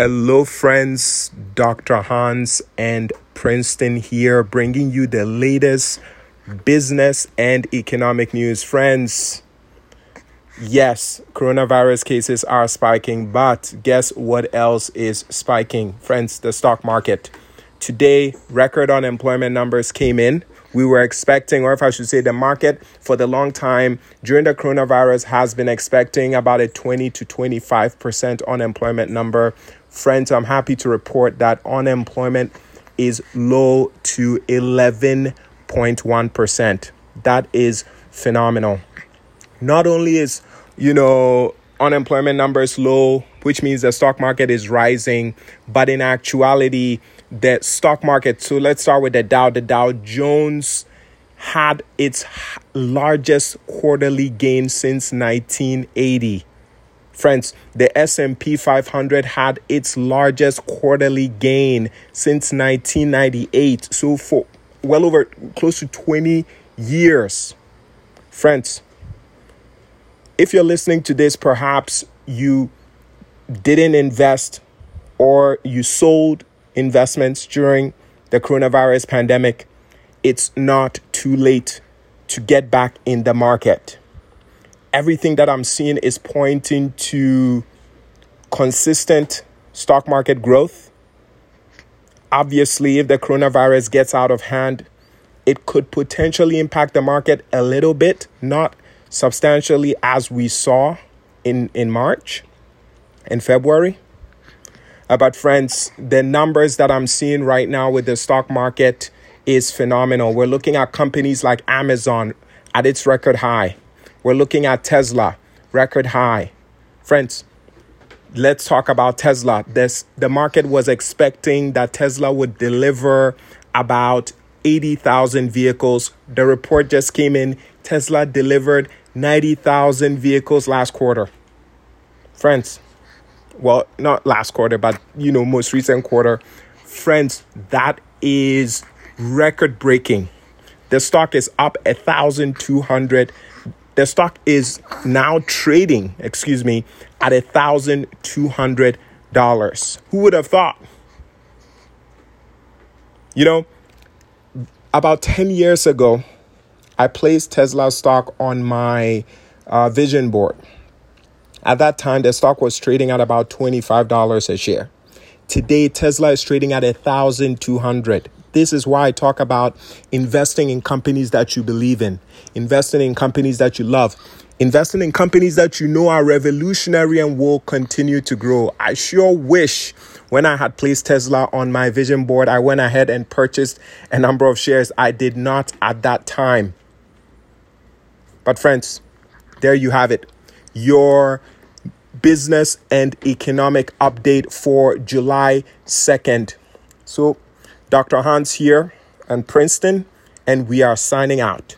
Hello, friends. Dr. Hans and Princeton here, bringing you the latest business and economic news. Friends, yes, coronavirus cases are spiking, but guess what else is spiking? Friends, the stock market. Today, record unemployment numbers came in we were expecting, or if I should say, the market for the long time during the coronavirus has been expecting about a 20 to 25% unemployment number. Friends, I'm happy to report that unemployment is low to 11.1%. That is phenomenal. Not only is, you know, unemployment numbers low, which means the stock market is rising, but in actuality, the stock market. So let's start with the Dow. The Dow Jones had its largest quarterly gain since 1980. Friends, the S&P 500 had its largest quarterly gain since 1998. So for well over close to 20 years. Friends, if you're listening to this, perhaps you didn't invest or you sold investments during the coronavirus pandemic, it's not too late to get back in the market. Everything that I'm seeing is pointing to consistent stock market growth. Obviously, if the coronavirus gets out of hand, it could potentially impact the market a little bit, not substantially as we saw in, in March and February. But, friends, the numbers that I'm seeing right now with the stock market is phenomenal. We're looking at companies like Amazon at its record high. We're looking at Tesla, record high. Friends, let's talk about Tesla. This the market was expecting that Tesla would deliver about 80,000 vehicles. The report just came in. Tesla delivered 90,000 vehicles last quarter. Friends, well, not last quarter, but you know, most recent quarter. Friends, that is record breaking. The stock is up a thousand two hundred. The stock is now trading, excuse me, at a thousand two hundred dollars. Who would have thought? You know, about 10 years ago, I placed Tesla stock on my uh, vision board. At that time, the stock was trading at about $25 a share. Today, Tesla is trading at 1200 This is why I talk about investing in companies that you believe in, investing in companies that you love, investing in companies that you know are revolutionary and will continue to grow. I sure wish when I had placed Tesla on my vision board, I went ahead and purchased a number of shares. I did not at that time. But, friends, there you have it your business and economic update for July 2nd. So, Dr. Hans here and Princeton, and we are signing out.